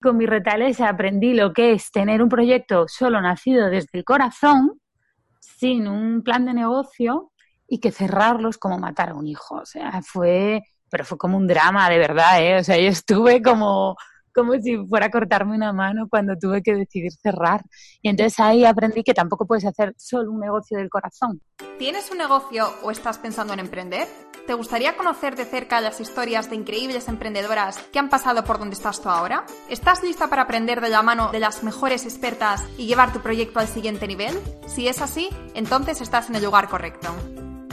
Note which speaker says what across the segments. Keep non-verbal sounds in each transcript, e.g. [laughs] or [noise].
Speaker 1: con mi retales aprendí lo que es tener un proyecto solo nacido desde el corazón, sin un plan de negocio y que cerrarlos como matar a un hijo. O sea, fue, pero fue como un drama de verdad, ¿eh? O sea, yo estuve como como si fuera a cortarme una mano cuando tuve que decidir cerrar. Y entonces ahí aprendí que tampoco puedes hacer solo un negocio del corazón.
Speaker 2: ¿Tienes un negocio o estás pensando en emprender? ¿Te gustaría conocer de cerca las historias de increíbles emprendedoras que han pasado por donde estás tú ahora? ¿Estás lista para aprender de la mano de las mejores expertas y llevar tu proyecto al siguiente nivel? Si es así, entonces estás en el lugar correcto.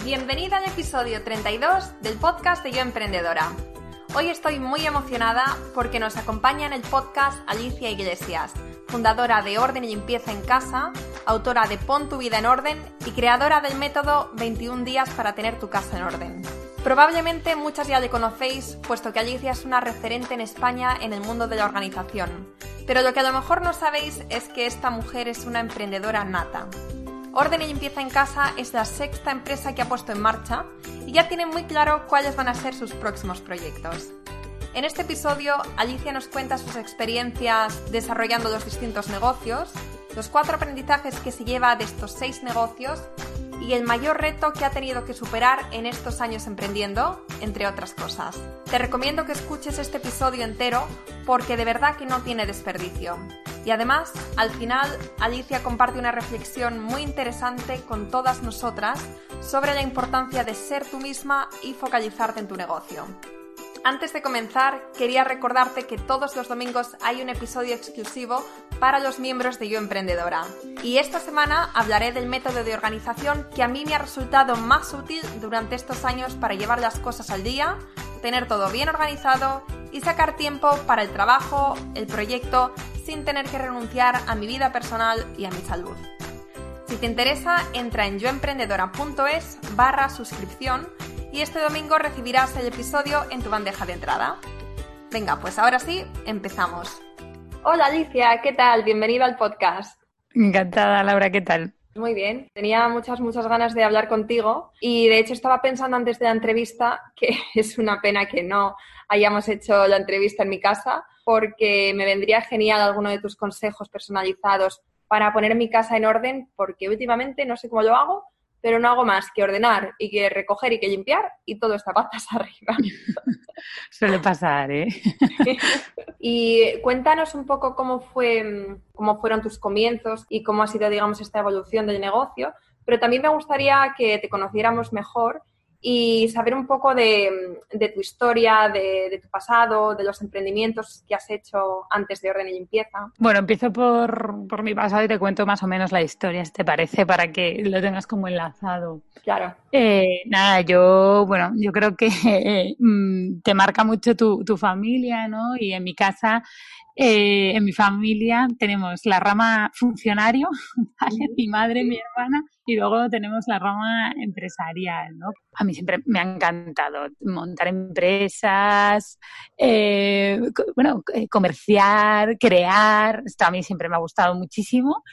Speaker 2: Bienvenida al episodio 32 del podcast de Yo Emprendedora Hoy estoy muy emocionada porque nos acompaña en el podcast Alicia Iglesias, fundadora de Orden y Limpieza en Casa, autora de Pon tu vida en orden y creadora del método 21 días para tener tu casa en orden. Probablemente muchas ya le conocéis, puesto que Alicia es una referente en España en el mundo de la organización. Pero lo que a lo mejor no sabéis es que esta mujer es una emprendedora nata. Orden y Limpieza en Casa es la sexta empresa que ha puesto en marcha y ya tiene muy claro cuáles van a ser sus próximos proyectos. En este episodio, Alicia nos cuenta sus experiencias desarrollando los distintos negocios, los cuatro aprendizajes que se lleva de estos seis negocios y el mayor reto que ha tenido que superar en estos años emprendiendo, entre otras cosas. Te recomiendo que escuches este episodio entero porque de verdad que no tiene desperdicio. Y además, al final, Alicia comparte una reflexión muy interesante con todas nosotras sobre la importancia de ser tú misma y focalizarte en tu negocio. Antes de comenzar, quería recordarte que todos los domingos hay un episodio exclusivo para los miembros de Yo Emprendedora. Y esta semana hablaré del método de organización que a mí me ha resultado más útil durante estos años para llevar las cosas al día, tener todo bien organizado y sacar tiempo para el trabajo, el proyecto, sin tener que renunciar a mi vida personal y a mi salud. Si te interesa, entra en yoemprendedora.es barra suscripción y este domingo recibirás el episodio en tu bandeja de entrada. Venga, pues ahora sí, empezamos. Hola Alicia, ¿qué tal? Bienvenida al podcast.
Speaker 1: Encantada, Laura, ¿qué tal?
Speaker 2: Muy bien, tenía muchas, muchas ganas de hablar contigo y de hecho estaba pensando antes de la entrevista que [laughs] es una pena que no hayamos hecho la entrevista en mi casa porque me vendría genial alguno de tus consejos personalizados para poner mi casa en orden porque últimamente no sé cómo lo hago, pero no hago más que ordenar y que recoger y que limpiar y todo está [laughs] patas arriba. [laughs]
Speaker 1: Suele pasar, ¿eh? [laughs]
Speaker 2: y cuéntanos un poco cómo, fue, cómo fueron tus comienzos y cómo ha sido, digamos, esta evolución del negocio, pero también me gustaría que te conociéramos mejor y saber un poco de, tu historia, de, tu pasado, de los emprendimientos que has hecho antes de Orden y Limpieza.
Speaker 1: Bueno, empiezo por, por mi pasado y te cuento más o menos la historia, si te parece, para que lo tengas como enlazado.
Speaker 2: Claro.
Speaker 1: Eh, nada, yo, bueno, yo creo que [laughs] mm, te marca mucho tu, tu familia, ¿no? Y en mi casa eh, en mi familia tenemos la rama funcionario, [laughs] ¿vale? mi madre, mi hermana, y luego tenemos la rama empresarial, ¿no? A mí siempre me ha encantado montar empresas, eh, bueno, eh, comerciar, crear, esto a mí siempre me ha gustado muchísimo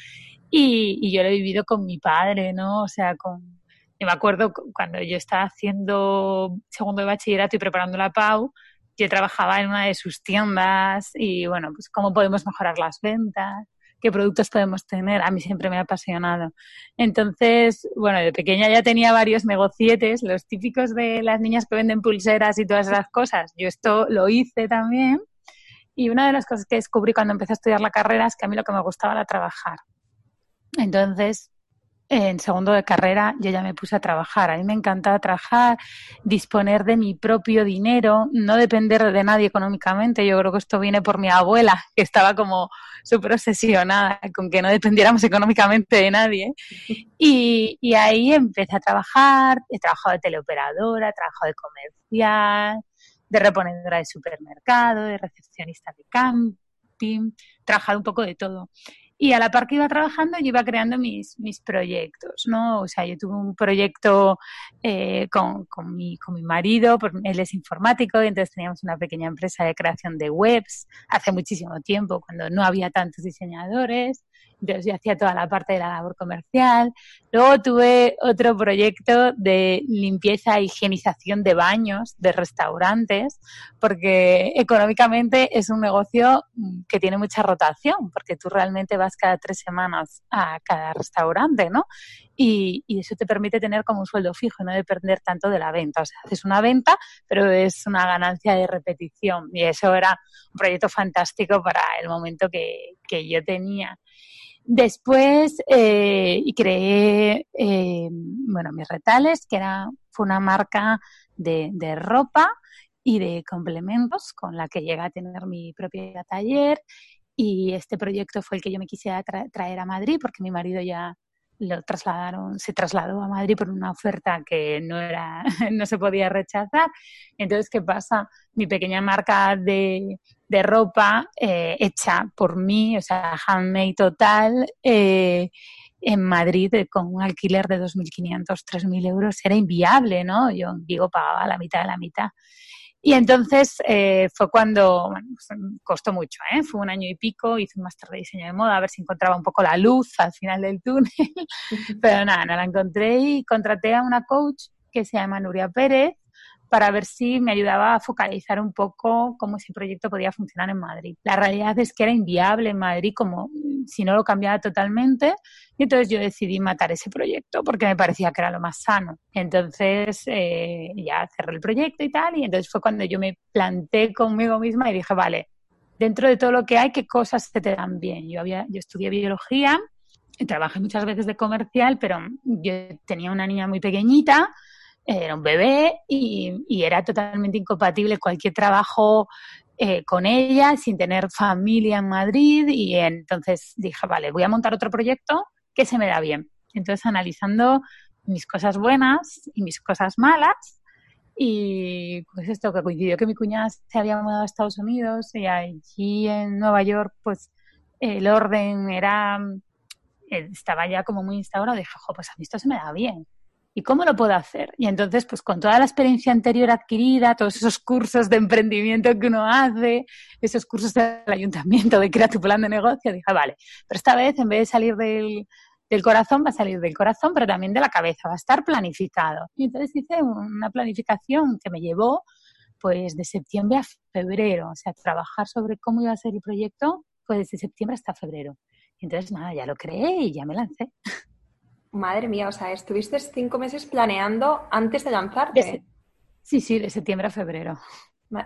Speaker 1: y, yo lo he vivido con mi padre, ¿no? O sea, con... Yo me acuerdo cuando yo estaba haciendo segundo de bachillerato y preparando la PAU, yo trabajaba en una de sus tiendas y bueno, pues cómo podemos mejorar las ventas, qué productos podemos tener, a mí siempre me ha apasionado. Entonces, bueno, de pequeña ya tenía varios negocietes, los típicos de las niñas que venden pulseras y todas esas cosas. Yo esto lo hice también y una de las cosas que descubrí cuando empecé a estudiar la carrera es que a mí lo que me gustaba era trabajar. Entonces, en segundo de carrera yo ya me puse a trabajar. A mí me encantaba trabajar, disponer de mi propio dinero, no depender de nadie económicamente. Yo creo que esto viene por mi abuela, que estaba como súper obsesionada con que no dependiéramos económicamente de nadie. Y, ahí empecé a trabajar. He trabajado de teleoperadora, he trabajado de comercial, de reponedora de supermercado, de recepcionista de camping, trabajado un poco de todo. Y a la par que iba trabajando, yo iba creando mis, mis proyectos, ¿no? O sea, yo tuve un proyecto eh, con, con, mi, con mi marido, él es informático, y entonces teníamos una pequeña empresa de creación de webs hace muchísimo tiempo, cuando no había tantos diseñadores. Entonces yo hacía toda la parte de la labor comercial. Luego tuve otro proyecto de limpieza e higienización de baños, de restaurantes, porque económicamente es un negocio que tiene mucha rotación, porque tú realmente vas cada tres semanas a cada restaurante, ¿no? Y, y, eso te permite tener como un sueldo fijo y no depender tanto de la venta. O sea, haces una venta, pero es una ganancia de repetición. Y eso era un proyecto fantástico para el momento que, que yo tenía. Después eh, creé, eh, bueno, mis retales, que era, fue una marca de, de, ropa y de complementos con la que llegué a tener mi propio taller. Y este proyecto fue el que yo me quisiera traer a Madrid porque mi marido ya lo trasladaron, se trasladó a Madrid por una oferta que no era, [laughs] no se podía rechazar. Entonces, ¿qué pasa? Mi pequeña marca de, de ropa eh, hecha por mí, o sea, handmade total, eh, en Madrid con un alquiler de 2.500, 3.000 euros era inviable, ¿no? Yo digo, pagaba la mitad de la mitad. Y entonces eh, fue cuando, bueno, pues, costó mucho, ¿eh? fue un año y pico, hice un máster de diseño de moda a ver si encontraba un poco la luz al final del túnel, [laughs] pero nada, no la encontré y contraté a una coach que se llama Nuria Pérez, para ver si me ayudaba a focalizar un poco cómo ese proyecto podía funcionar en Madrid. La realidad es que era inviable en Madrid como si no lo cambiaba totalmente y entonces yo decidí matar ese proyecto porque me parecía que era lo más sano. Entonces eh, ya cerré el proyecto y tal y entonces fue cuando yo me planté conmigo misma y dije, vale, dentro de todo lo que hay, ¿qué cosas se te dan bien? Yo, había, yo estudié biología, trabajé muchas veces de comercial, pero yo tenía una niña muy pequeñita, era un bebé y, era totalmente incompatible cualquier trabajo eh, con ella sin tener familia en Madrid y entonces dije, vale, voy a montar otro proyecto que se me da bien. Entonces analizando mis cosas buenas y mis cosas malas y pues esto que coincidió que mi cuñada se había mudado a Estados Unidos y allí en Nueva York pues el orden era eh, estaba ya como muy instaurado, dije, pues a mí esto se me da bien. ¿Y cómo lo puedo hacer? Y entonces, pues con toda la experiencia anterior adquirida, todos esos cursos de emprendimiento que uno hace, esos cursos del ayuntamiento de crear tu plan de negocio, dije, vale, pero esta vez en vez de salir del, del corazón, va a salir del corazón, pero también de la cabeza, va a estar planificado. Y entonces hice una planificación que me llevó pues de septiembre a febrero, o sea, trabajar sobre cómo iba a ser el proyecto, pues desde septiembre hasta febrero. Y entonces, nada, ya lo creé y ya me lancé.
Speaker 2: Madre mía, o sea, estuviste cinco meses planeando antes de lanzarte.
Speaker 1: sí, sí, de septiembre a febrero.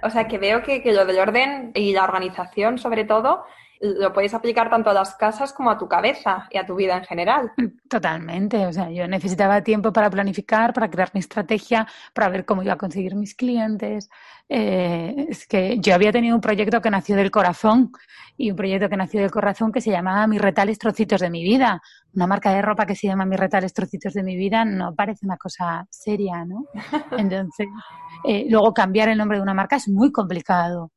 Speaker 2: O sea, que veo que, que, lo del orden y la organización, sobre todo, lo puedes aplicar tanto a las casas como a tu cabeza y a tu vida en general.
Speaker 1: Totalmente. O sea, yo necesitaba tiempo para planificar, para crear mi estrategia, para ver cómo iba a conseguir mis clientes. Eh, es que yo había tenido un proyecto que nació del corazón y un proyecto que nació del corazón que se llamaba Mis retales trocitos de mi vida. Una marca de ropa que se llama Mis retales trocitos de mi vida no parece una cosa seria, ¿no? [laughs] Entonces, eh, luego cambiar el nombre de una marca es muy complicado.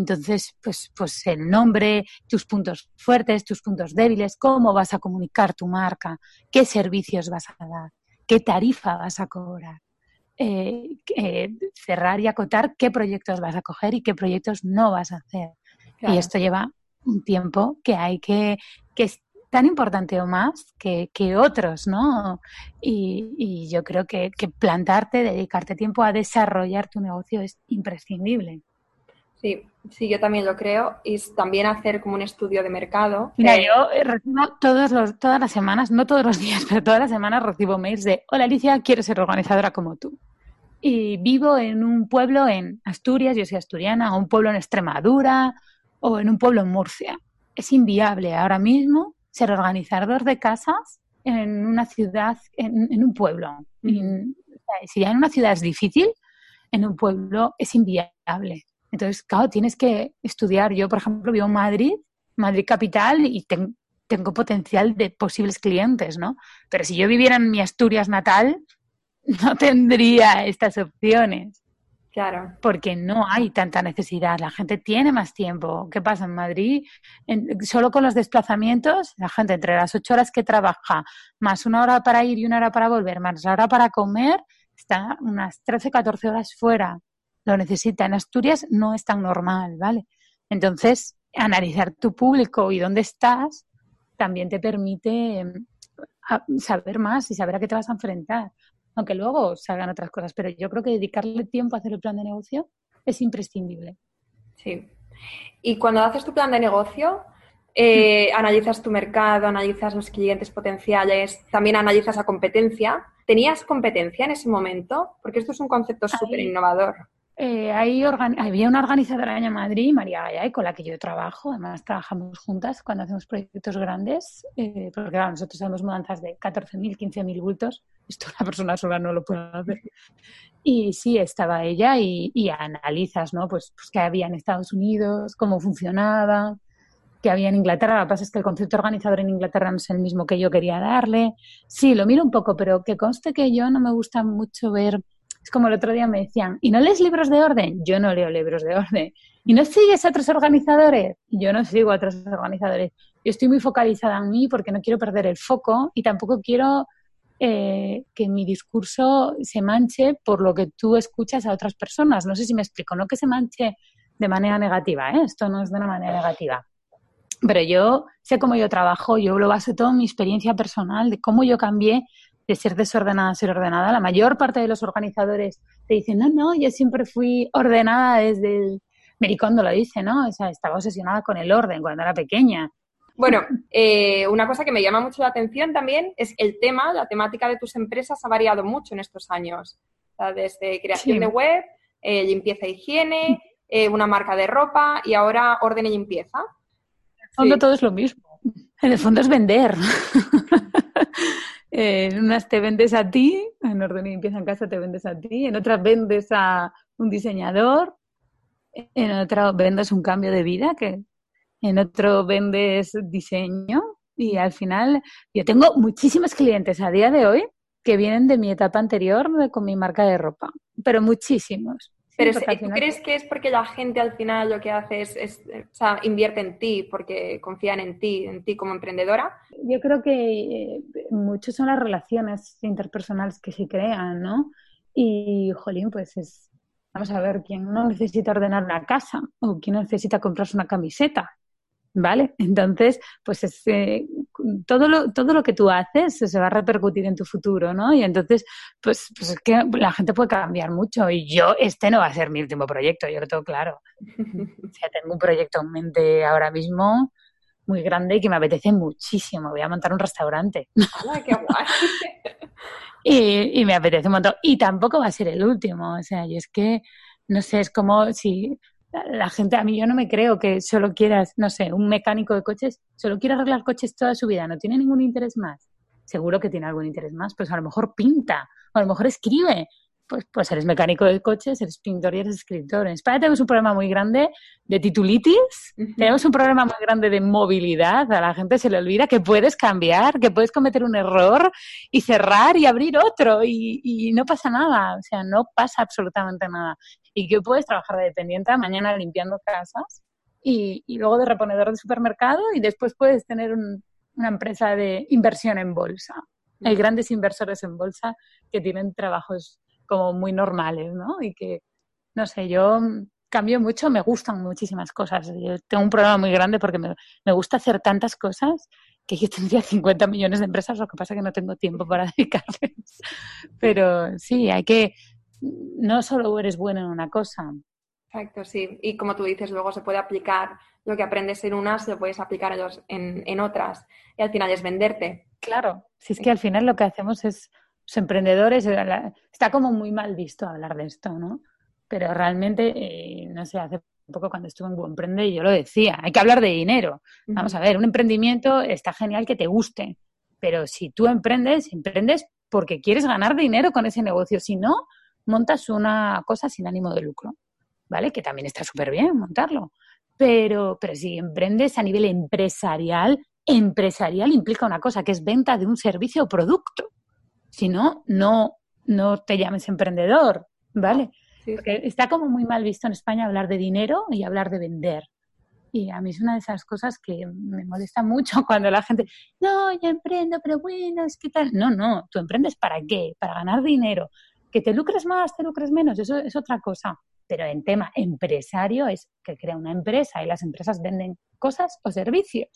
Speaker 1: Entonces, pues, pues el nombre, tus puntos fuertes, tus puntos débiles, cómo vas a comunicar tu marca, qué servicios vas a dar, qué tarifa vas a cobrar. Eh, eh, cerrar y acotar qué proyectos vas a coger y qué proyectos no vas a hacer. Y esto lleva un tiempo que hay que, que es tan importante o más que, que otros, ¿no? Y, y yo creo que, que plantarte, dedicarte tiempo a desarrollar tu negocio es imprescindible.
Speaker 2: Sí, sí, yo también lo creo. Y también hacer como un estudio de mercado.
Speaker 1: Mira, yo eh, recibo todos los, todas las semanas, no todos los [laughs] días, pero todas las semanas recibo mails de, hola Alicia, quiero ser organizadora como tú. Y vivo en un pueblo en Asturias, yo soy asturiana, o un pueblo en Extremadura, o en un pueblo en Murcia. Es inviable ahora mismo ser organizador de casas en una ciudad, en, un pueblo. si ya en una ciudad es difícil, en un pueblo es inviable. Entonces, claro, tienes que estudiar. Yo, por ejemplo, vivo en Madrid, Madrid capital, y tengo potencial de posibles clientes, ¿no? Pero si yo viviera en mi Asturias natal, [laughs] no tendría estas opciones.
Speaker 2: Claro.
Speaker 1: Porque no hay tanta necesidad, la gente tiene más tiempo. ¿Qué pasa en Madrid? solo con los desplazamientos, la gente entre las ocho horas que trabaja, más una hora para ir y una hora para volver, más la hora para comer, está unas 13, 14 horas fuera. Lo necesita. En Asturias no es tan normal, ¿vale? Entonces, analizar tu público y dónde estás también te permite em, saber más y saber a qué te vas a enfrentar aunque luego salgan otras cosas, pero yo creo que dedicarle tiempo a hacer el plan de negocio es imprescindible.
Speaker 2: Sí. Y cuando haces tu plan de negocio, eh, analizas tu mercado, analizas los clientes potenciales, también analizas la competencia. ¿Tenías competencia en ese momento? Porque esto es un concepto súper innovador.
Speaker 1: Eh, había una organizadora en Madrid, María Gallay, con la que yo trabajo. Además, trabajamos juntas cuando hacemos proyectos grandes, eh, porque claro, nosotros hacemos mudanzas de 14.000, 15.000 bultos. Esto una persona sola no lo puede hacer. Y sí, estaba ella y, analizas, ¿no? Pues, pues qué había en Estados Unidos, cómo funcionaba, qué había en Inglaterra. Lo que pasa es que el concepto organizador en Inglaterra no es el mismo que yo quería darle. Sí, lo miro un poco, pero que conste que yo no me gusta mucho ver es como el otro día me decían, ¿y no lees libros de orden? Yo no leo libros de orden. ¿Y no sigues a otros organizadores? Yo no sigo a otros organizadores. Yo estoy muy focalizada en mí porque no quiero perder el foco y tampoco quiero eh, que mi discurso se manche por lo que tú escuchas a otras personas. No sé si me explico, no que se manche de manera negativa, ¿eh? esto no es de una manera negativa. Pero yo sé cómo yo trabajo, yo lo baso todo en mi experiencia personal, de cómo yo cambié de ser desordenada a ser ordenada. La mayor parte de los organizadores te dicen, no, no, yo siempre fui ordenada desde el... Mericondo lo dice, ¿no? O sea, estaba obsesionada con el orden cuando era pequeña.
Speaker 2: Bueno, eh, una cosa que me llama mucho la atención también es el tema, la temática de tus empresas ha variado mucho en estos años. desde creación de web, eh, limpieza e higiene, eh, una marca de ropa y ahora orden y limpieza.
Speaker 1: En el fondo todo es lo mismo. En el fondo es vender. [laughs] En unas te vendes a ti, en orden y limpieza en casa te vendes a ti, en otras vendes a un diseñador, en otro vendes un cambio de vida, que en otro vendes diseño y al final yo tengo muchísimos clientes a día de hoy que vienen de mi etapa anterior con mi marca de ropa, pero muchísimos.
Speaker 2: Pero ¿tú crees que es porque la gente al final lo que hace es, o sea, invierte en ti, porque confían en ti, en ti como emprendedora?
Speaker 1: Yo creo que eh, muchos son las relaciones interpersonales que se crean, ¿no? Y, jolín, pues es, vamos a ver, ¿quién no necesita ordenar una casa? ¿O quién necesita comprarse una camiseta? ¿Vale? [laughs] Entonces, pues es, eh, todo, lo, todo lo que tú haces se va a repercutir en tu futuro, ¿no? Y entonces, pues, pues es que la gente puede cambiar mucho y yo, este no va a ser mi último proyecto, yo lo tengo claro. [laughs] o sea, tengo un proyecto en mente ahora mismo muy grande y que me apetece muchísimo. Voy a montar un restaurante. [laughs]
Speaker 2: qué guay!
Speaker 1: y, y me apetece un montón. Y tampoco va a ser el último. O sea, y es que, no sé, es como si la gente, a mí yo no me creo que solo quieras, no sé, un mecánico de coches, solo quiera arreglar coches toda su vida, no tiene ningún interés más. Seguro que tiene algún interés más, pues a lo mejor pinta, o a lo mejor escribe, pues, pues eres mecánico de coches, eres pintor y eres escritor. En España tenemos un problema muy grande de titulitis, tenemos un problema muy grande de movilidad. A la gente se le olvida que puedes cambiar, que puedes cometer un error y cerrar y abrir otro y, y no pasa nada. O sea, no pasa absolutamente nada. Y que puedes trabajar de dependiente mañana limpiando casas y, y luego de reponedor de supermercado y después puedes tener una empresa de inversión en bolsa. Hay grandes inversores en bolsa que tienen trabajos como muy normales, ¿no? Y que, no sé, yo cambio mucho, me gustan muchísimas cosas. Yo tengo un problema muy grande porque me, me gusta hacer tantas cosas que yo [laughs] tendría 50 millones de empresas, lo que pasa es que no tengo tiempo para [laughs] dedicarles. Pero sí, hay que, no solo eres bueno en una cosa.
Speaker 2: Exacto, sí. Y como tú dices, luego se puede aplicar lo que aprendes en unas, lo puedes aplicar en, en otras. Y al final es venderte.
Speaker 1: Claro, si es que al final lo que hacemos es los emprendedores, eh, está como muy mal visto hablar de esto, ¿no? Pero realmente, eh, no sé, hace poco cuando estuve en Buen Emprende yo lo decía, hay que hablar de dinero. Vamos a ver, un emprendimiento está genial que te guste, pero si tú emprendes, emprendes porque quieres ganar dinero con ese negocio, si no, montas una cosa sin ánimo de lucro, ¿vale? Que también está súper bien montarlo. Pero, pero si emprendes a nivel empresarial, empresarial implica una cosa, que es venta de un servicio o producto. Si no, no, no te llames emprendedor, ¿vale? Porque está como muy mal visto en España hablar de dinero y hablar de vender. Y a mí es una de esas cosas que me molesta mucho [laughs] cuando la gente, no, yo emprendo, pero bueno, es que tal. No, no, tú emprendes para qué? Para ganar dinero. Que te lucres más, te lucres menos, eso es otra cosa. Pero en tema empresario es que crea una empresa y las empresas venden cosas o servicios.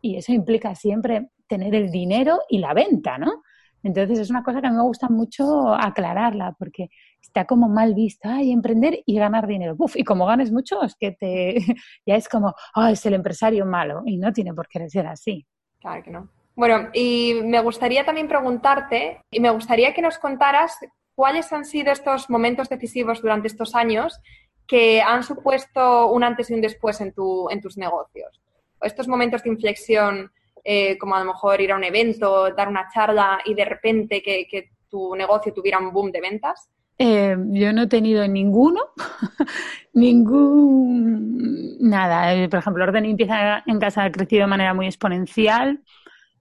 Speaker 1: Y eso implica siempre tener el dinero y la venta, ¿no? Entonces es una cosa que a mí me gusta mucho aclararla porque está como mal vista, ay, emprender y ganar dinero. Uf, y como ganes mucho es que te [laughs] ya es como, oh, es el empresario malo y no tiene por qué ser así.
Speaker 2: Claro que no. Bueno, y me gustaría también preguntarte y me gustaría que nos contaras cuáles han sido estos momentos decisivos durante estos años que han supuesto un antes y un después en, tu, en tus negocios. Estos momentos de inflexión eh, como a lo mejor ir a un evento, dar una charla y de repente que, tu negocio tuviera un boom de ventas?
Speaker 1: Eh, yo no he tenido ninguno, [laughs] ningún, nada. Eh, por ejemplo, Orden Empieza en Casa ha crecido de manera muy exponencial.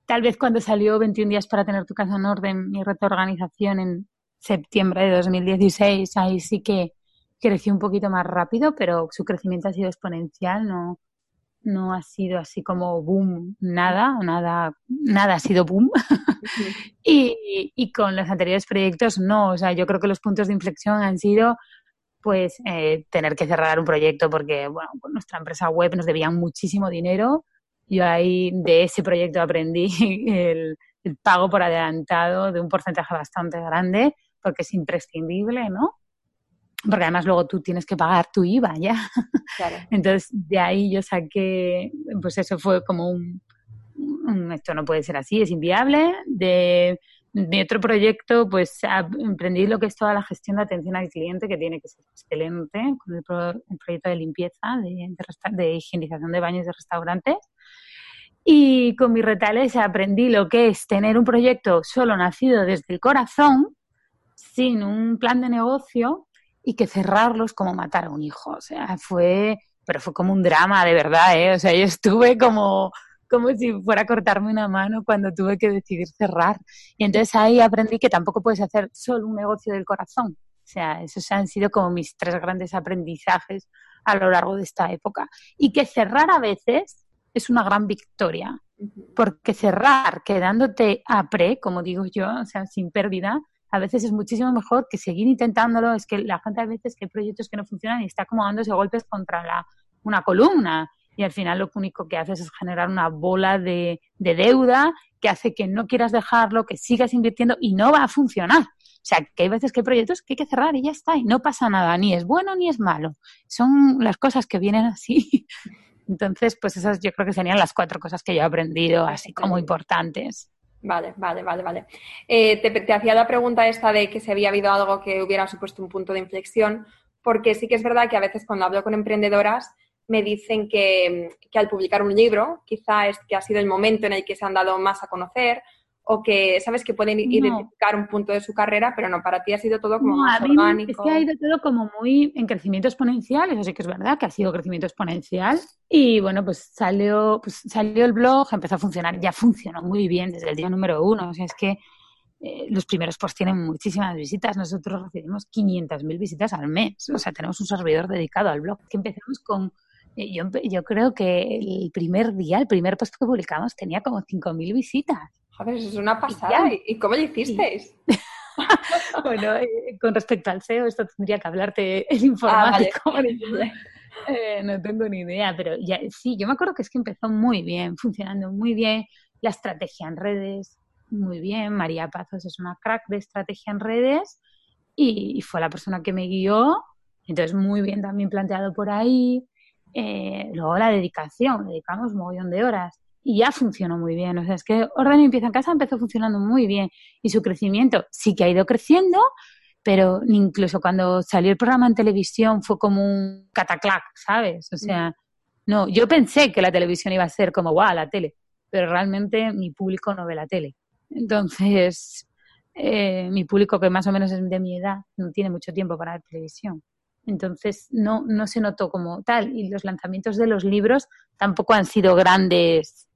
Speaker 1: Tal vez cuando salió 21 días para tener tu casa en orden, mi reto en septiembre de 2016, ahí sí que creció un poquito más rápido, pero su crecimiento ha sido exponencial, no, no ha sido así como boom, nada, nada, nada ha sido boom. [laughs] y, y, con los anteriores proyectos no, o sea, yo creo que los puntos de inflexión han sido pues eh, tener que cerrar un proyecto porque, bueno, con nuestra empresa web nos debían muchísimo dinero. Yo ahí de ese proyecto aprendí [laughs] el, el pago por adelantado de un porcentaje bastante grande porque es imprescindible, ¿no? porque además luego tú tienes que pagar tu IVA ya. [laughs] Entonces, de ahí yo saqué, pues eso fue como un, esto no puede ser así, es inviable. De mi otro proyecto, pues emprendí lo que es toda la gestión de atención al cliente, que tiene que ser excelente, con el, proyecto de limpieza, de, de, higienización de baños de restaurantes. Y con mis retales aprendí lo que es tener un proyecto solo nacido desde el corazón, sin un plan de negocio, y que cerrarlos como matar a un hijo. O sea, fue, pero fue como un drama de verdad, ¿eh? O sea, yo estuve como, como si fuera a cortarme una mano cuando tuve que decidir cerrar. Y entonces ahí aprendí que tampoco puedes hacer solo un negocio del corazón. O sea, esos han sido como mis tres grandes aprendizajes a lo largo de esta época. Y que cerrar a veces es una gran victoria. Porque cerrar quedándote a pre, como digo yo, o sea, sin pérdida, a veces es muchísimo mejor que seguir intentándolo. Es que la gente a veces que hay proyectos que no funcionan y está como dándose golpes contra la, una columna y al final lo único que haces es generar una bola de, de, deuda que hace que no quieras dejarlo, que sigas invirtiendo y no va a funcionar. O sea, que hay veces que hay proyectos que hay que cerrar y ya está, y no pasa nada, ni es bueno ni es malo. Son las cosas que vienen así. [laughs] Entonces, pues esas yo creo que serían las cuatro cosas que yo he aprendido así como importantes.
Speaker 2: Vale, vale, vale, vale. Eh, te, hacía la pregunta esta de que si había habido algo que hubiera supuesto un punto de inflexión, porque sí que es verdad que a veces cuando hablo con emprendedoras me dicen que, que al publicar un libro quizá es que ha sido el momento en el que se han dado más a conocer o que sabes que pueden identificar un punto de su carrera, pero no, para ti ha sido todo como más orgánico.
Speaker 1: Es que ha ido todo como muy en crecimiento exponencial, eso sí que es verdad, que ha sido crecimiento exponencial. Y bueno, pues salió, pues salió el blog, empezó a funcionar, ya funcionó muy bien desde el día número uno. O sea, es que eh, los primeros posts tienen muchísimas visitas. Nosotros recibimos 500.000 visitas al mes. O sea, tenemos un servidor dedicado al blog. Que empezamos con eh, yo, yo, creo que el primer día, el primer post que publicamos tenía como 5.000 visitas.
Speaker 2: Joder, eso es una pasada. ¿Y, cómo lo hicisteis? [laughs]
Speaker 1: bueno, eh, con respecto al SEO, esto tendría que hablarte el informático. [laughs] Ah, eh, no tengo ni idea, pero ya, sí, yo me acuerdo que es que empezó muy bien, funcionando muy bien, la estrategia en redes, muy bien. María Pazos es una crack de estrategia en redes y, fue la persona que me guió, entonces muy bien también planteado por ahí. Eh, luego la dedicación, dedicamos un montón de horas y ya funcionó muy bien. O sea, es que Orden Empieza en Casa empezó funcionando muy bien y su crecimiento sí que ha ido creciendo, pero incluso cuando salió el programa en televisión fue como un cataclac, ¿sabes? O sea, no, yo pensé que la televisión iba a ser como, guau, la tele, pero realmente mi público no ve la tele. Entonces, eh, mi público, que más o menos es de mi edad, no tiene mucho tiempo para la televisión. Entonces, no, no se notó como tal. Y los lanzamientos de los libros tampoco han sido grandes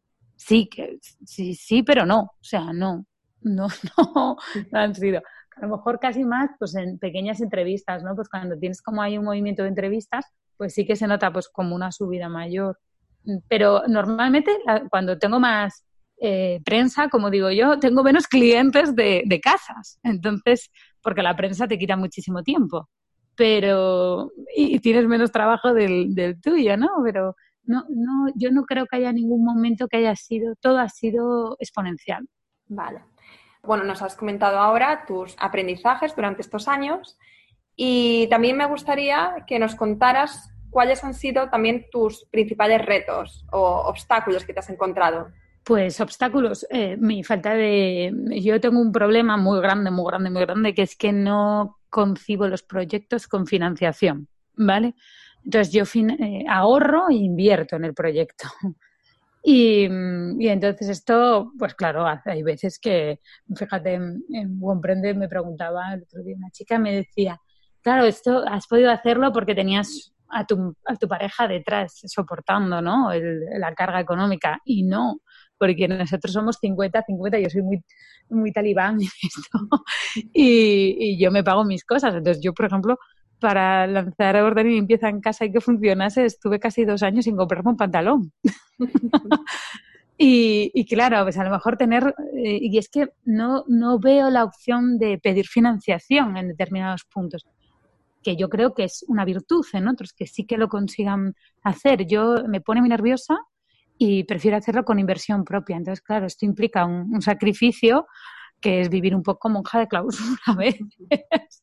Speaker 1: sí, que, sí, sí, pero no. O sea, no, no, [laughs] no, no han sido. a lo mejor casi más pues en pequeñas entrevistas, ¿no? Pues cuando tienes como hay un movimiento de entrevistas, pues sí que se nota pues como una subida mayor. Pero normalmente cuando tengo más eh, prensa, como digo yo, tengo menos clientes de, de casas. Entonces, porque la prensa te quita muchísimo tiempo. Pero, y, tienes menos trabajo del, del tuyo, ¿no? Pero no, no, yo no creo que haya ningún momento que haya sido, todo ha sido exponencial.
Speaker 2: Vale. Bueno, nos has comentado ahora tus aprendizajes durante estos años y también me gustaría que nos contaras cuáles han sido también tus principales retos o obstáculos que te has encontrado.
Speaker 1: Pues obstáculos, eh, mi falta de... Yo tengo un problema muy grande, muy grande, muy grande, que es que no concibo los proyectos con financiación, ¿vale? Entonces yo eh, ahorro e invierto en el proyecto. [laughs] Y, entonces esto, pues claro, hay veces que, fíjate, en, en me preguntaba el otro día, una chica me decía, claro, esto has podido hacerlo porque tenías a tu, a tu pareja detrás soportando, ¿no? la carga económica. Y no, porque nosotros somos 50-50, yo soy muy, muy talibán [laughs] en esto, y yo me pago mis cosas. Entonces yo, por ejemplo, para lanzar orden y limpieza en casa y que funcionase, estuve casi dos años sin comprarme un pantalón. [laughs] y, claro, pues a lo mejor tener, eh, y es que no, no veo la opción de pedir financiación en determinados puntos, que yo creo que es una virtud en otros, que sí que lo consigan hacer. Yo me pone muy nerviosa y prefiero hacerlo con inversión propia. Entonces, claro, esto implica un, un sacrificio que es vivir un poco monja de clausura a veces. [laughs]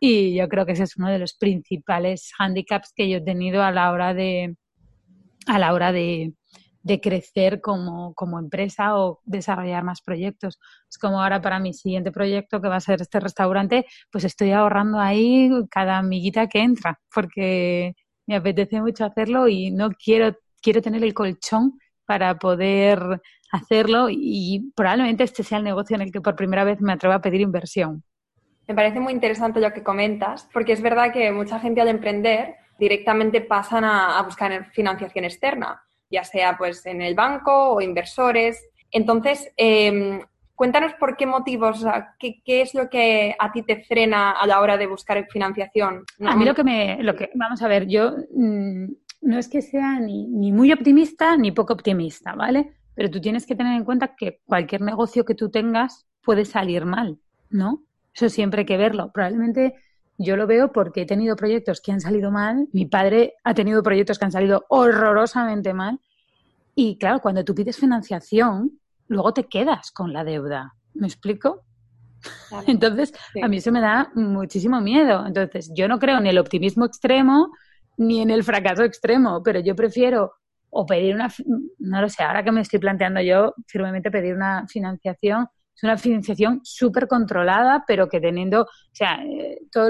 Speaker 1: y yo creo que ese es uno de los principales handicaps que yo he tenido a la hora de, a la hora de, de crecer como, como, empresa o desarrollar más proyectos. Es como ahora para mi siguiente proyecto, que va a ser este restaurante, pues estoy ahorrando ahí cada amiguita que entra, porque me apetece mucho hacerlo y no quiero, quiero tener el colchón para poder hacerlo y probablemente este sea el negocio en el que por primera vez me atrevo a pedir inversión.
Speaker 2: Me parece muy interesante lo que comentas, porque es verdad que mucha gente al emprender directamente pasan a, buscar financiación externa, ya sea pues en el banco o inversores. Entonces, em, cuéntanos por qué motivos, qué, es lo que a ti te frena a la hora de buscar financiación.
Speaker 1: A mí lo que me, lo que, vamos a ver, yo mm, no es que sea ni, ni muy optimista ni poco optimista, ¿vale? Pero tú tienes que tener en cuenta que cualquier negocio que tú tengas puede salir mal, ¿no? Eso siempre hay que verlo. Probablemente yo lo veo porque he tenido proyectos que han salido mal, mi padre ha tenido proyectos que han salido horrorosamente mal. Y claro, cuando tú pides financiación, luego te quedas con la deuda. ¿Me explico? Entonces, a mí eso me da muchísimo miedo. Entonces, yo no creo en el optimismo extremo ni en el fracaso extremo, pero yo prefiero o pedir una, no lo sé, ahora que me estoy planteando yo firmemente pedir una financiación, es una financiación súper controlada, pero que teniendo, o sea, eh, todo,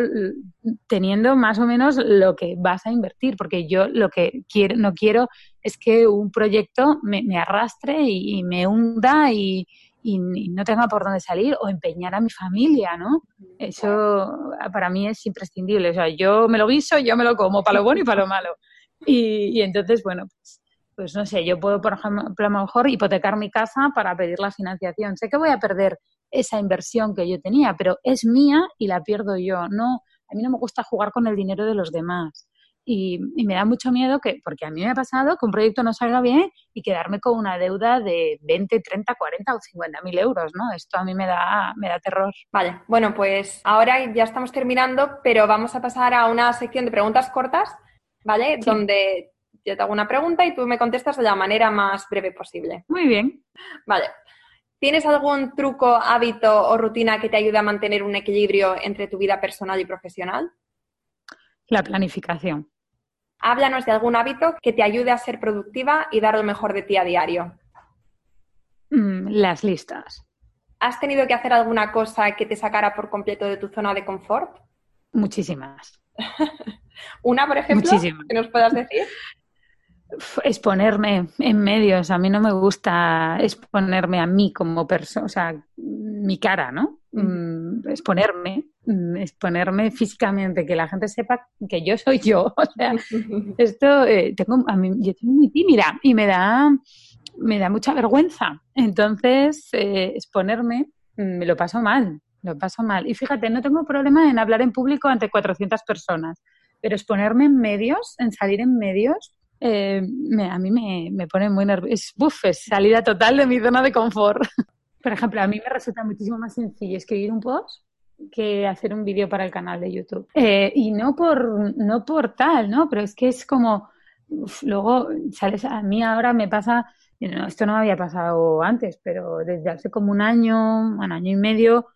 Speaker 1: teniendo más o menos lo que vas a invertir, porque yo lo que quiero, no quiero es que un proyecto me, arrastre y, me hunda y, y, no tenga por dónde salir o empeñar a mi familia, ¿no? Eso para mí es imprescindible. O sea, yo me lo guiso, yo me lo como, para lo bueno y para lo malo. Y, y entonces, bueno, pues pues no sé, yo puedo, por ejemplo, a lo mejor hipotecar mi casa para pedir la financiación. Sé que voy a perder esa inversión que yo tenía, pero es mía y la pierdo yo. No, a mí no me gusta jugar con el dinero de los demás. Y, me da mucho miedo que, porque a mí me ha pasado que un proyecto no salga bien y quedarme con una deuda de 20, 30, 40 o 50 mil euros, ¿no? Esto a mí me da, me da terror.
Speaker 2: Vale, bueno, pues ahora ya estamos terminando, pero vamos a pasar a una sección de preguntas cortas, ¿vale? Donde yo te hago una pregunta y tú me contestas de la manera más breve posible.
Speaker 1: Muy bien.
Speaker 2: Vale. ¿Tienes algún truco, hábito o rutina que te ayude a mantener un equilibrio entre tu vida personal y profesional?
Speaker 1: La planificación.
Speaker 2: Háblanos de algún hábito que te ayude a ser productiva y dar lo mejor de ti a diario.
Speaker 1: Mm, las listas.
Speaker 2: ¿Has tenido que hacer alguna cosa que te sacara por completo de tu zona de confort?
Speaker 1: Muchísimas. [laughs]
Speaker 2: ¿Una, por ejemplo, que nos puedas decir?
Speaker 1: Exponerme en medios. A mí no me gusta exponerme a mí como persona, o sea, mi cara, ¿no? Mm, exponerme, mm, exponerme físicamente, que la gente sepa que yo soy yo. [laughs] O sea, [laughs] esto eh, tengo, a mí, yo soy muy tímida y me da, me da mucha vergüenza. Entonces, eh, exponerme mm, me lo paso mal. lo paso mal. Y fíjate, no tengo problema en hablar en público ante 400 personas, pero exponerme en medios, en salir en medios, eh, a mí me, pone muy nervioso. Es, uf, es salida total de mi zona de confort. [laughs] Por ejemplo, a mí me resulta muchísimo más sencillo escribir un post que hacer un vídeo para el canal de YouTube. Eh, y no por, no por tal, ¿no? Pero es que es como, luego, ¿sabes? A mí ahora me pasa, esto no me había pasado antes, pero desde hace como un año, un año y medio,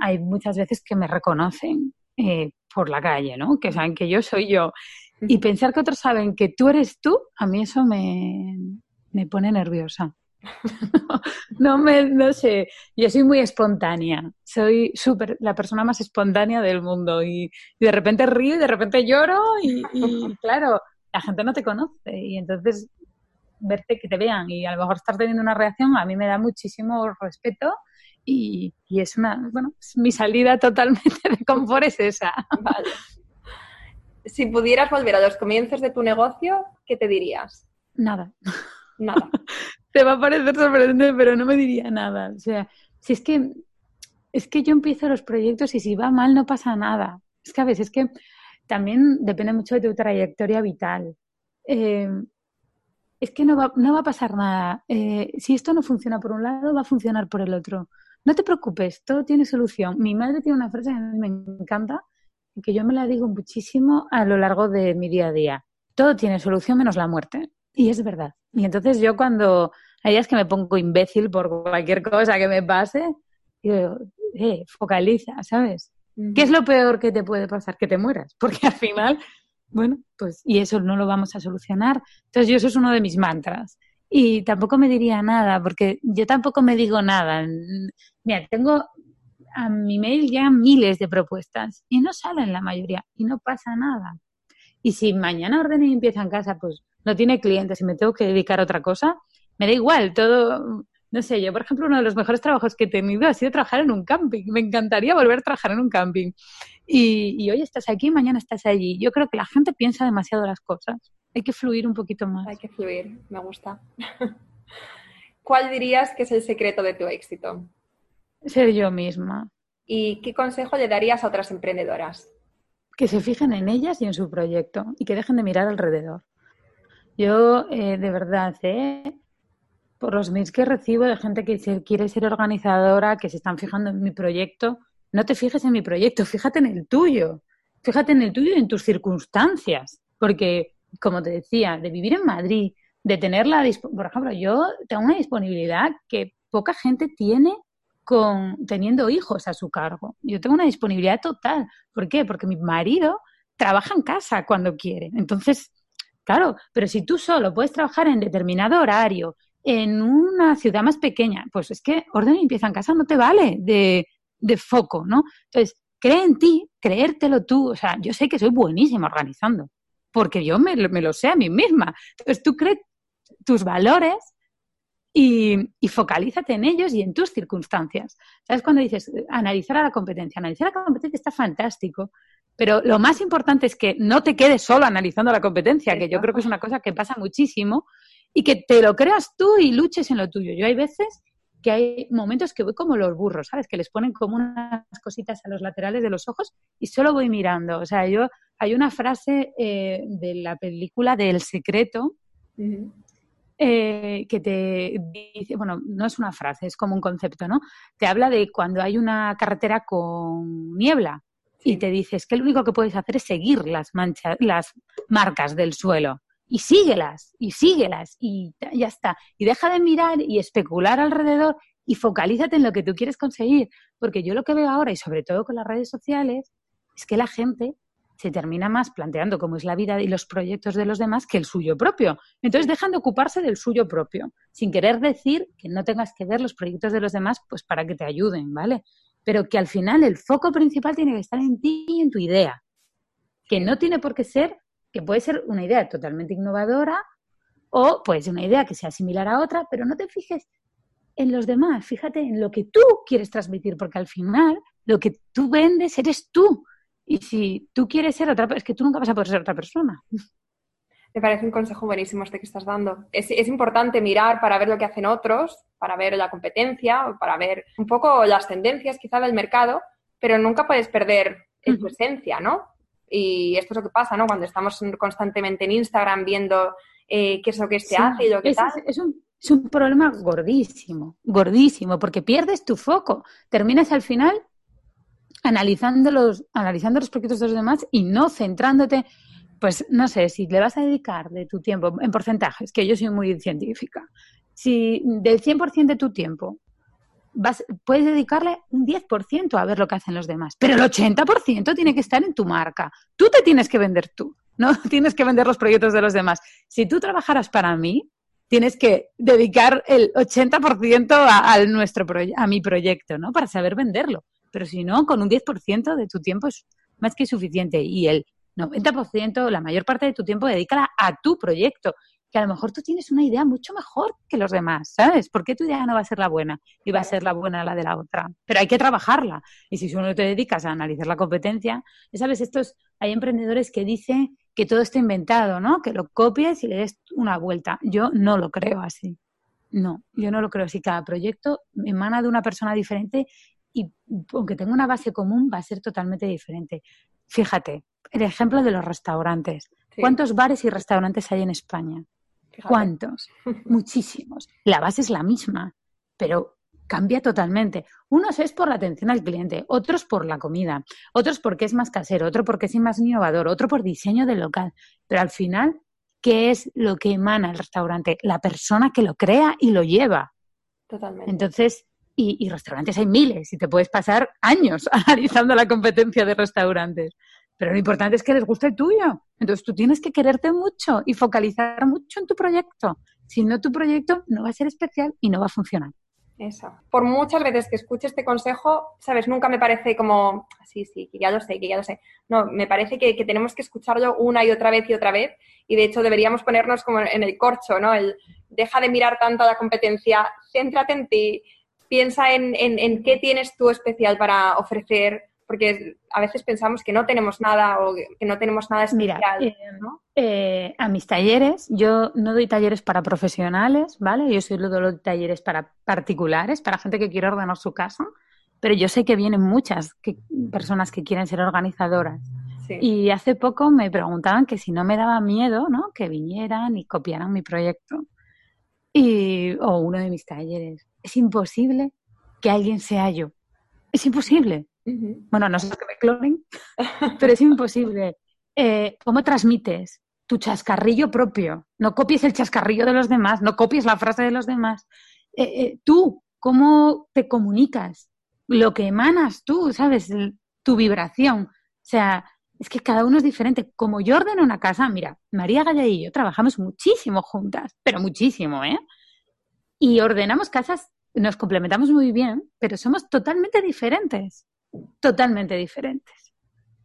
Speaker 1: hay muchas veces que me reconocen eh, por la calle, ¿no? Que saben que yo soy yo. Y pensar que otros saben que tú eres tú, a mí eso me, me pone nerviosa. [laughs] no me, no sé, yo soy muy espontánea, soy súper la persona más espontánea del mundo y, de repente río y de repente lloro y, [laughs] claro, la gente no te conoce y entonces verte que te vean y a lo mejor estar teniendo una reacción a mí me da muchísimo respeto y, es una, bueno, mi salida totalmente de confort es esa.
Speaker 2: Si pudieras volver a los comienzos de tu negocio, ¿qué te dirías?
Speaker 1: Nada.
Speaker 2: Nada. [laughs]
Speaker 1: Te va a parecer sorprendente, pero no me diría nada. O sea, si es que es que yo empiezo los proyectos y si va mal no pasa nada. Es que a veces es que también depende mucho de tu trayectoria vital. Eh, es que no va, no va a pasar nada. Eh, si esto no funciona por un lado, va a funcionar por el otro. No te preocupes, todo tiene solución. Mi madre tiene una frase que a mí me encanta que yo me la digo muchísimo a lo largo de mi día a día. Todo tiene solución menos la muerte. Y es verdad. Y entonces yo cuando hay días que me pongo imbécil por cualquier cosa que me pase, digo, eh, focaliza, ¿sabes? ¿Qué es lo peor que te puede pasar? Que te mueras. [laughs] Porque al final bueno, pues, y eso no lo vamos a solucionar. Entonces, yo eso es uno de mis mantras. Y tampoco me diría nada, porque yo tampoco me digo nada. Mira, tengo a mi mail ya miles de propuestas y no salen la mayoría y no pasa nada. Y si mañana orden y empieza en casa, pues no tiene clientes y me tengo que dedicar a otra cosa, me da igual, todo, no sé, yo por ejemplo uno de los mejores trabajos que he tenido ha sido trabajar en un camping. Me encantaría volver a trabajar en un camping. Y, hoy estás aquí, mañana estás allí. Yo creo que la gente piensa demasiado las cosas. Hay que fluir un poquito más.
Speaker 2: Hay que fluir, me gusta. [laughs] ¿Cuál dirías que es el secreto de tu éxito?
Speaker 1: Ser yo misma.
Speaker 2: ¿Y qué consejo le darías a otras emprendedoras?
Speaker 1: Que se fijen en ellas y en su proyecto y que dejen de mirar alrededor. Yo, eh, de verdad, ¿eh? por los mails que recibo de gente que quiere ser organizadora, que se están fijando en mi proyecto, no te fijes en mi proyecto, fíjate en el tuyo. Fíjate en el tuyo y en tus circunstancias. Porque, como te decía, de vivir en Madrid, de tenerla, por ejemplo, yo tengo una disponibilidad que poca gente tiene con teniendo hijos a su cargo. Yo tengo una disponibilidad total. ¿Por qué? Porque mi marido trabaja en casa cuando quiere. Entonces, claro, pero si tú solo puedes trabajar en determinado horario, en una ciudad más pequeña, pues es que orden y empieza en casa no te vale de, de foco, ¿no? Entonces, cree en ti, creértelo tú. O sea, yo sé que soy buenísima organizando, porque yo me, lo sé a mí misma. Entonces, tú crees tus valores y, y, focalízate en ellos y en tus circunstancias. ¿Sabes cuando dices analizar a la competencia? Analizar a la competencia está fantástico, pero lo más importante es que no te quedes solo analizando la competencia, que yo creo que es una cosa que pasa muchísimo, y que te lo creas tú y luches en lo tuyo. Yo hay veces que hay momentos que voy como los burros, ¿sabes? Que les ponen como unas cositas a los laterales de los ojos y solo voy mirando. O sea, yo hay una frase eh, de la película del secreto eh, que te dice, bueno, no es una frase, es como un concepto, ¿no? Te habla de cuando hay una carretera con niebla y te dices que lo único que puedes hacer es seguir las manchas, las marcas del suelo y síguelas, y síguelas, y ya está. Y deja de mirar y especular alrededor y focalízate en lo que tú quieres conseguir. Porque yo lo que veo ahora, y sobre todo con las redes sociales, es que la gente se termina más planteando cómo es la vida y los proyectos de los demás que el suyo propio. Entonces dejan de ocuparse del suyo propio, sin querer decir que no tengas que ver los proyectos de los demás pues para que te ayuden, ¿vale? Pero que al final el foco principal tiene que estar en ti y en tu idea, que no tiene por qué ser que puede ser una idea totalmente innovadora o puede ser una idea que sea similar a otra, pero no te fijes en los demás, fíjate en lo que tú quieres transmitir, porque al final lo que tú vendes eres tú. Y si tú quieres ser otra, es que tú nunca vas a poder ser otra persona.
Speaker 2: Me parece un consejo buenísimo este que estás dando. Es, es importante mirar para ver lo que hacen otros para ver la competencia o para ver un poco las tendencias quizá del mercado, pero nunca puedes perder tu esencia, ¿no? Y esto es lo que pasa, ¿no? Cuando estamos constantemente en Instagram viendo eh, qué es lo que se hace y lo que
Speaker 1: es, Es, un, es un problema gordísimo, gordísimo, porque pierdes tu foco. Terminas al final analizando los, analizando los proyectos de los demás y no centrándote, pues no sé, si le vas a dedicar de tu tiempo en porcentajes, que yo soy muy científica, si del 100% de tu tiempo vas, puedes dedicarle un 10% a ver lo que hacen los demás, pero el 80% tiene que estar en tu marca. Tú te tienes que vender tú, no [laughs] tienes que vender los proyectos de los demás. Si tú trabajaras para mí, tienes que dedicar el 80% a, nuestro a mi proyecto, ¿no? Para saber venderlo. Pero si no, con un 10% de tu tiempo es más que suficiente. Y el 90%, la mayor parte de tu tiempo, dedícala a tu proyecto que a lo mejor tú tienes una idea mucho mejor que los demás, ¿sabes? ¿Por qué tu idea no va a ser la buena y va a ser la buena la de la otra? Pero hay que trabajarla. Y si solo te dedicas a analizar la competencia, ¿sabes? Estos, hay emprendedores que dicen que todo está inventado, ¿no? Que lo copies y le des una vuelta. Yo no lo creo así. No, yo no lo creo así. Cada proyecto emana de una persona diferente y aunque tenga una base común, va a ser totalmente diferente. Fíjate, el ejemplo de los restaurantes. ¿Cuántos bares y restaurantes hay en España? ¿Cuántos? [laughs] Muchísimos. La base es la misma, pero cambia totalmente. Unos es por la atención al cliente, otros por la comida, otros porque es más casero, otro porque es más innovador, otro por diseño del local. Pero al final, ¿qué es lo que emana el restaurante? La persona que lo crea y lo lleva.
Speaker 2: Totalmente.
Speaker 1: Entonces, y, y restaurantes hay miles y te puedes pasar años [laughs] analizando la competencia de restaurantes. Pero lo importante es que les guste el tuyo. Entonces tú tienes que quererte mucho y focalizar mucho en tu proyecto. Si no, tu proyecto no va a ser especial y no va a funcionar.
Speaker 2: Eso. Por muchas veces que escuche este consejo, sabes, nunca me parece como, sí, sí, que ya lo sé, que ya lo sé. No, me parece que, tenemos que escucharlo una y otra vez y otra vez. Y de hecho deberíamos ponernos como en el corcho, ¿no? El deja de mirar tanto a la competencia, céntrate en ti, piensa en, en qué tienes tú especial para ofrecer porque a veces pensamos que no tenemos nada o que no tenemos nada especial.
Speaker 1: Mira, eh, eh, a mis talleres, yo no doy talleres para profesionales, ¿vale? Yo solo doy talleres para particulares, para gente que quiere ordenar su casa, pero yo sé que vienen muchas personas que quieren ser organizadoras. Y hace poco me preguntaban que si no me daba miedo, ¿no? Que vinieran y copiaran mi proyecto. Y, o uno de mis talleres. Es imposible que alguien sea yo. Es imposible. Bueno, no sé que me clonen, pero es imposible. Eh, ¿Cómo transmites tu chascarrillo propio? No copies el chascarrillo de los demás, no copies la frase de los demás. Eh, eh, tú, ¿cómo te comunicas? Lo que emanas tú, ¿sabes? Tu vibración. O sea, es que cada uno es diferente. Como yo ordeno una casa, mira, María Galla y yo trabajamos muchísimo juntas, pero muchísimo, ¿eh? Y ordenamos casas, nos complementamos muy bien, pero somos totalmente diferentes totalmente diferentes.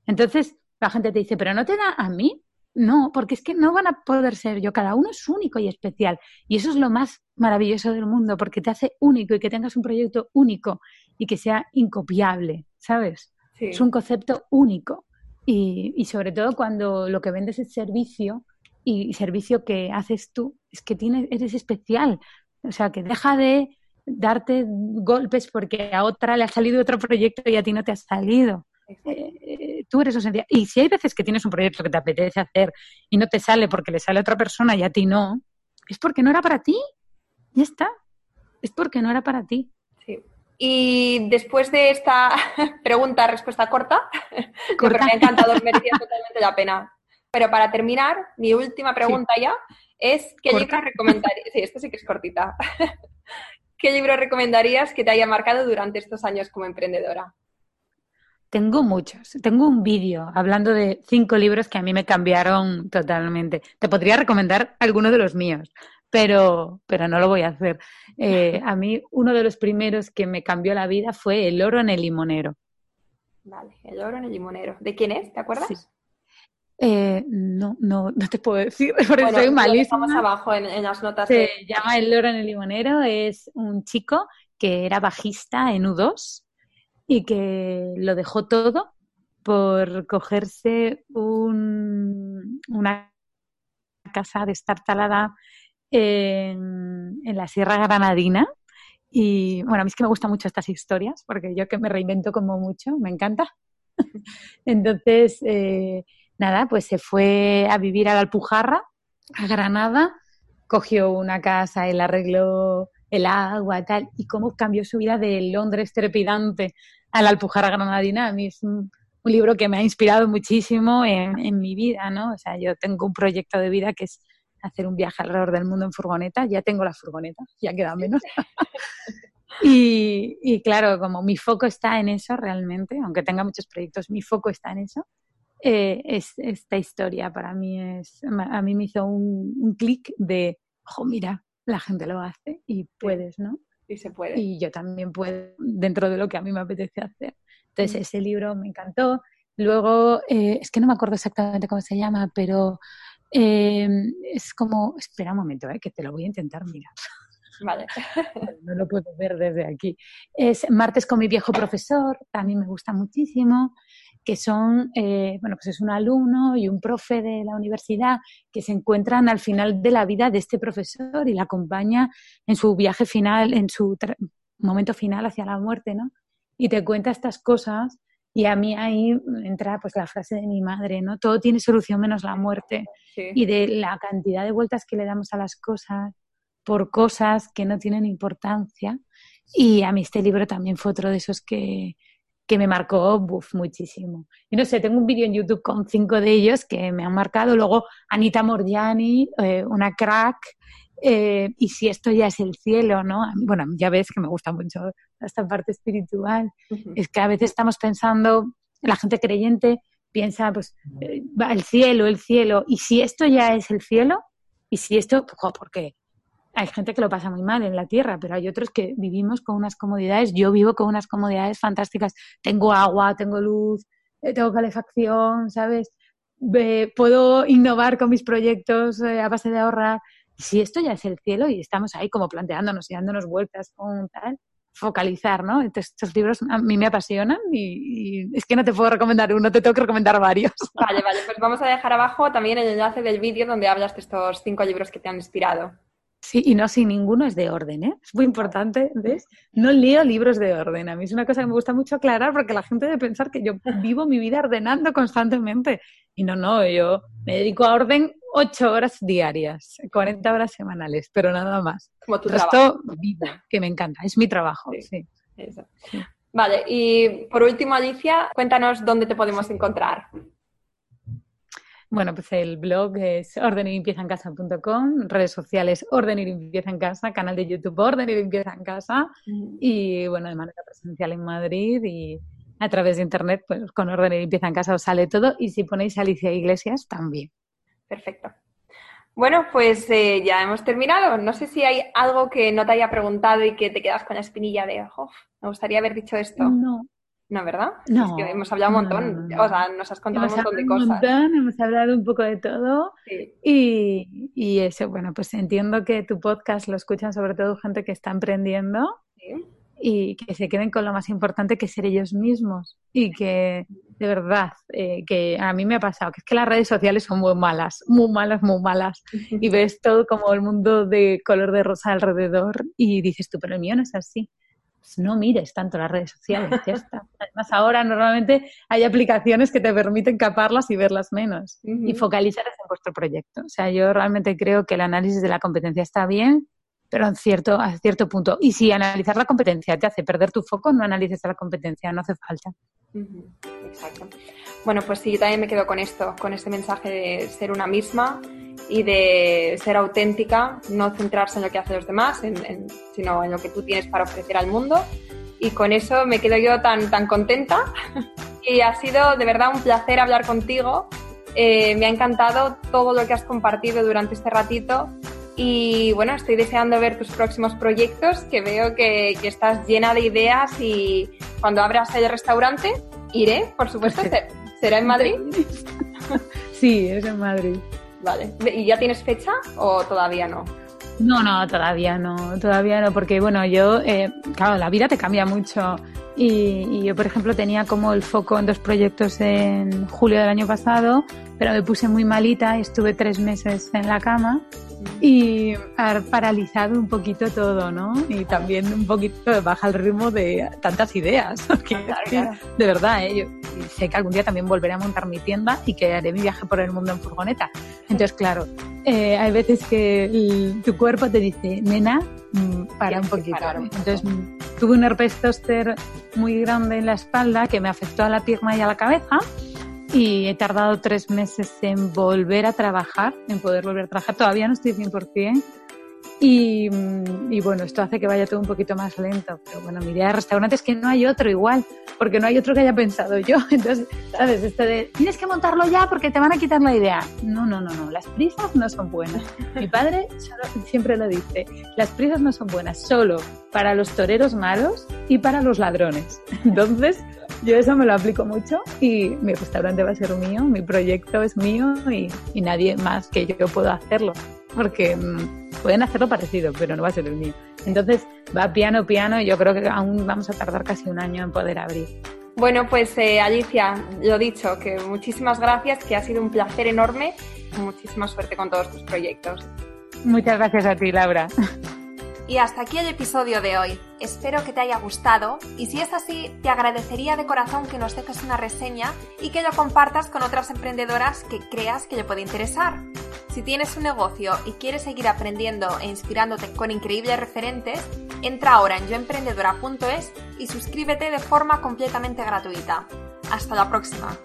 Speaker 1: Entonces, la gente te dice, pero no te da a mí. No, porque es que no van a poder ser yo. Cada uno es único y especial. Y eso es lo más maravilloso del mundo, porque te hace único y que tengas un proyecto único y que sea incopiable, ¿sabes? Es un concepto único. Y, y, sobre todo cuando lo que vendes es servicio y servicio que haces tú, es que tienes, eres especial. O sea, que deja de darte golpes porque a otra le ha salido otro proyecto y a ti no te ha salido. Eh, tú eres esencial. Y si hay veces que tienes un proyecto que te apetece hacer y no te sale porque le sale a otra persona y a ti no, es porque no era para ti. Ya está. Es porque no era para ti.
Speaker 2: Y después de esta [laughs] pregunta, respuesta corta, [laughs] corta. me ha encantado, merecía totalmente la pena. Pero para terminar, mi última pregunta ya es ¿qué libro recomendarías? Sí, esto sí que es cortita. [laughs] ¿Qué libro recomendarías que te haya marcado durante estos años como emprendedora?
Speaker 1: Tengo muchos. Tengo un vídeo hablando de cinco libros que a mí me cambiaron totalmente. Te podría recomendar algunos de los míos, pero, pero no lo voy a hacer. Eh, [laughs] a mí uno de los primeros que me cambió la vida fue El oro en el limonero.
Speaker 2: Vale, El oro en el limonero. ¿De quién es? ¿Te acuerdas? Sí.
Speaker 1: Eh, no, no, no te puedo decir, [laughs] porque bueno, soy malísima.
Speaker 2: Estamos abajo en, las notas.
Speaker 1: Se llama El Loro en el Limonero, es un chico que era bajista en U2 y que lo dejó todo por cogerse un, una casa de estar talada en, la Sierra Granadina Y bueno, a mí es que me gustan mucho estas historias, porque yo que me reinvento como mucho, me encanta. [laughs] Entonces, eh, nada, pues se fue a vivir a la Alpujarra, a Granada, cogió una casa la arregló el agua, tal, y cómo cambió su vida de Londres trepidante a la Alpujarra Granadina. A mí es un, libro que me ha inspirado muchísimo en, en, mi vida, ¿no? O sea, yo tengo un proyecto de vida que es hacer un viaje alrededor del mundo en furgoneta. Ya tengo la furgoneta, ya queda menos. [laughs] y, y, claro, como mi foco está en eso realmente, aunque tenga muchos proyectos, mi foco está en eso. Eh, es, esta historia para mí es, a mí me hizo un, un clic de, ojo, mira, la gente lo hace y puedes, ¿no?
Speaker 2: Y se puede.
Speaker 1: Y yo también puedo dentro de lo que a mí me apetece hacer. Entonces, ese libro me encantó. Luego, eh, es que no me acuerdo exactamente cómo se llama, pero eh, es como, espera un momento, eh, que te lo voy a intentar mirar.
Speaker 2: Vale. [laughs]
Speaker 1: no lo puedo ver desde aquí. Es Martes con mi viejo profesor, también me gusta muchísimo que son, eh, bueno, pues es un alumno y un profe de la universidad que se encuentran al final de la vida de este profesor y la acompaña en su viaje final, en su momento final hacia la muerte, ¿no? Y te cuenta estas cosas y a mí ahí entra pues la frase de mi madre, ¿no? Todo tiene solución menos la muerte y de la cantidad de vueltas que le damos a las cosas por cosas que no tienen importancia. Y a mí este libro también fue otro de esos que, que me marcó buf, muchísimo. Y no sé, tengo un vídeo en YouTube con cinco de ellos que me han marcado. Luego Anita Morgiani, eh, una crack. Eh, y si esto ya es el cielo, ¿no? Bueno, ya ves que me gusta mucho esta parte espiritual. Es que a veces estamos pensando, la gente creyente piensa, pues, eh, el cielo, el cielo. Y si esto ya es el cielo, y si esto, ¿por qué? hay gente que lo pasa muy mal en la tierra, pero hay otros que vivimos con unas comodidades. Yo vivo con unas comodidades fantásticas. Tengo agua, tengo luz, eh, tengo calefacción, ¿sabes? puedo innovar con mis proyectos eh, a base de ahorrar. Si esto ya es el cielo y estamos ahí como planteándonos y dándonos vueltas con tal, focalizar, ¿no? Entonces, estos libros a mí me apasionan y, y, es que no te puedo recomendar uno, te tengo que recomendar varios. [laughs]
Speaker 2: Vale, vale, pues vamos a dejar abajo también el enlace del vídeo donde hablas de estos cinco libros que te han inspirado.
Speaker 1: Sí, y no, si ninguno es de orden, ¿eh? Es muy importante, ¿ves? No leo libros de orden. A mí es una cosa que me gusta mucho aclarar porque la gente debe pensar que yo vivo mi vida ordenando constantemente. Y no, no, yo me dedico a orden ocho horas diarias, 40 horas semanales, pero nada más.
Speaker 2: Como tu
Speaker 1: trabajo. vivo, que me encanta, es mi trabajo, sí.
Speaker 2: Vale, y por último, Alicia, cuéntanos dónde te podemos encontrar.
Speaker 1: Bueno, pues el blog es ordenirlimpiezaancasa.com, redes sociales Orden y Limpieza en Casa, canal de YouTube Orden y Limpieza en Casa y bueno, de manera presencial en Madrid y a través de internet, pues con Orden y Limpieza en Casa os sale todo y si ponéis Alicia Iglesias también.
Speaker 2: Perfecto. Bueno, pues eh, ya hemos terminado. No sé si hay algo que no te haya preguntado y que te quedas con la espinilla de, oh, me gustaría haber dicho esto.
Speaker 1: No,
Speaker 2: no, ¿verdad?
Speaker 1: No.
Speaker 2: Es que hemos hablado un montón. o sea, nos has contado un montón de cosas. Un
Speaker 1: montón, hemos hablado un poco de todo.
Speaker 2: Sí.
Speaker 1: Y, y, eso, bueno, pues entiendo que tu podcast lo escuchan sobre todo gente que está emprendiendo.
Speaker 2: Sí.
Speaker 1: Y que se queden con lo más importante que ser ellos mismos. Y que, de verdad, eh, que a mí me ha pasado, que es que las redes sociales son muy malas, muy malas, muy malas. [laughs] y ves todo como el mundo de color de rosa alrededor y dices tú, pero el mío no es así pues no mires tanto las redes sociales, ya está. Además, ahora normalmente hay aplicaciones que te permiten caparlas y verlas menos y focalizarlas en vuestro proyecto. O sea, yo realmente creo que el análisis de la competencia está bien, pero en cierto, a cierto punto. Y si analizar la competencia te hace perder tu foco, no analices a la competencia, no hace falta.
Speaker 2: Exacto. Bueno, pues sí, yo también me quedo con esto, con este mensaje de ser una misma y de ser auténtica, no centrarse en lo que hacen los demás, sino en lo que tú tienes para ofrecer al mundo. Y con eso me quedo yo tan, tan contenta. [laughs] y ha sido de verdad un placer hablar contigo. Eh, me ha encantado todo lo que has compartido durante este ratito. Y bueno, estoy deseando ver tus próximos proyectos, que veo que, que estás llena de ideas y cuando abras el restaurante, iré, por supuesto. [laughs] ¿Será en Madrid?
Speaker 1: Sí, es en Madrid.
Speaker 2: Vale. ¿Y ya tienes fecha o todavía no?
Speaker 1: No, no, todavía no, todavía no, porque bueno, yo, eh, claro, la vida te cambia mucho y, y, yo, por ejemplo, tenía como el foco en dos proyectos en julio del año pasado, pero me puse muy malita y estuve tres meses en la cama y ha paralizado un poquito todo, ¿no? Y también un poquito baja el ritmo de tantas ideas. [laughs] De verdad, ¿eh? yo sé que algún día también volveré a montar mi tienda y que haré mi viaje por el mundo en furgoneta. Entonces, claro, eh, hay veces que tu cuerpo te dice, nena, mm, para un poquito. Entonces, tuve un herpes zóster muy grande en la espalda que me afectó a la pierna y a la cabeza y he tardado tres meses en volver a trabajar, en poder volver a trabajar. Todavía no estoy 100%. Y, y bueno, esto hace que vaya todo un poquito más lento. Pero bueno, mi idea de restaurante es que no hay otro igual, porque no hay otro que haya pensado yo. [laughs] Entonces, ¿sabes? Esto de, tienes que montarlo ya porque te van a quitar la idea. No, no, no, no. Las prisas no son buenas. Mi padre siempre lo dice. Las prisas no son buenas solo para los toreros malos y para los ladrones. Entonces, yo eso me lo aplico mucho y mi restaurante va a ser mío, mi proyecto es mío y, nadie más que yo puedo hacerlo. Porque mm, pueden hacerlo parecido, pero no va a ser el mío. Entonces va piano, piano y yo creo que aún vamos a tardar casi un año en poder abrir.
Speaker 2: Bueno, pues eh, Alicia, lo dicho, que muchísimas gracias, que ha sido un placer enorme. Muchísima suerte con todos tus proyectos.
Speaker 1: Muchas gracias a ti, Laura.
Speaker 2: Y hasta aquí el episodio de hoy. Espero que te haya gustado y si es así, te agradecería de corazón que nos dejes una reseña y que lo compartas con otras emprendedoras que creas que le puede interesar. Si tienes un negocio y quieres seguir aprendiendo e inspirándote con increíbles referentes, entra ahora en yoemprendedora.es y suscríbete de forma completamente gratuita. Hasta la próxima.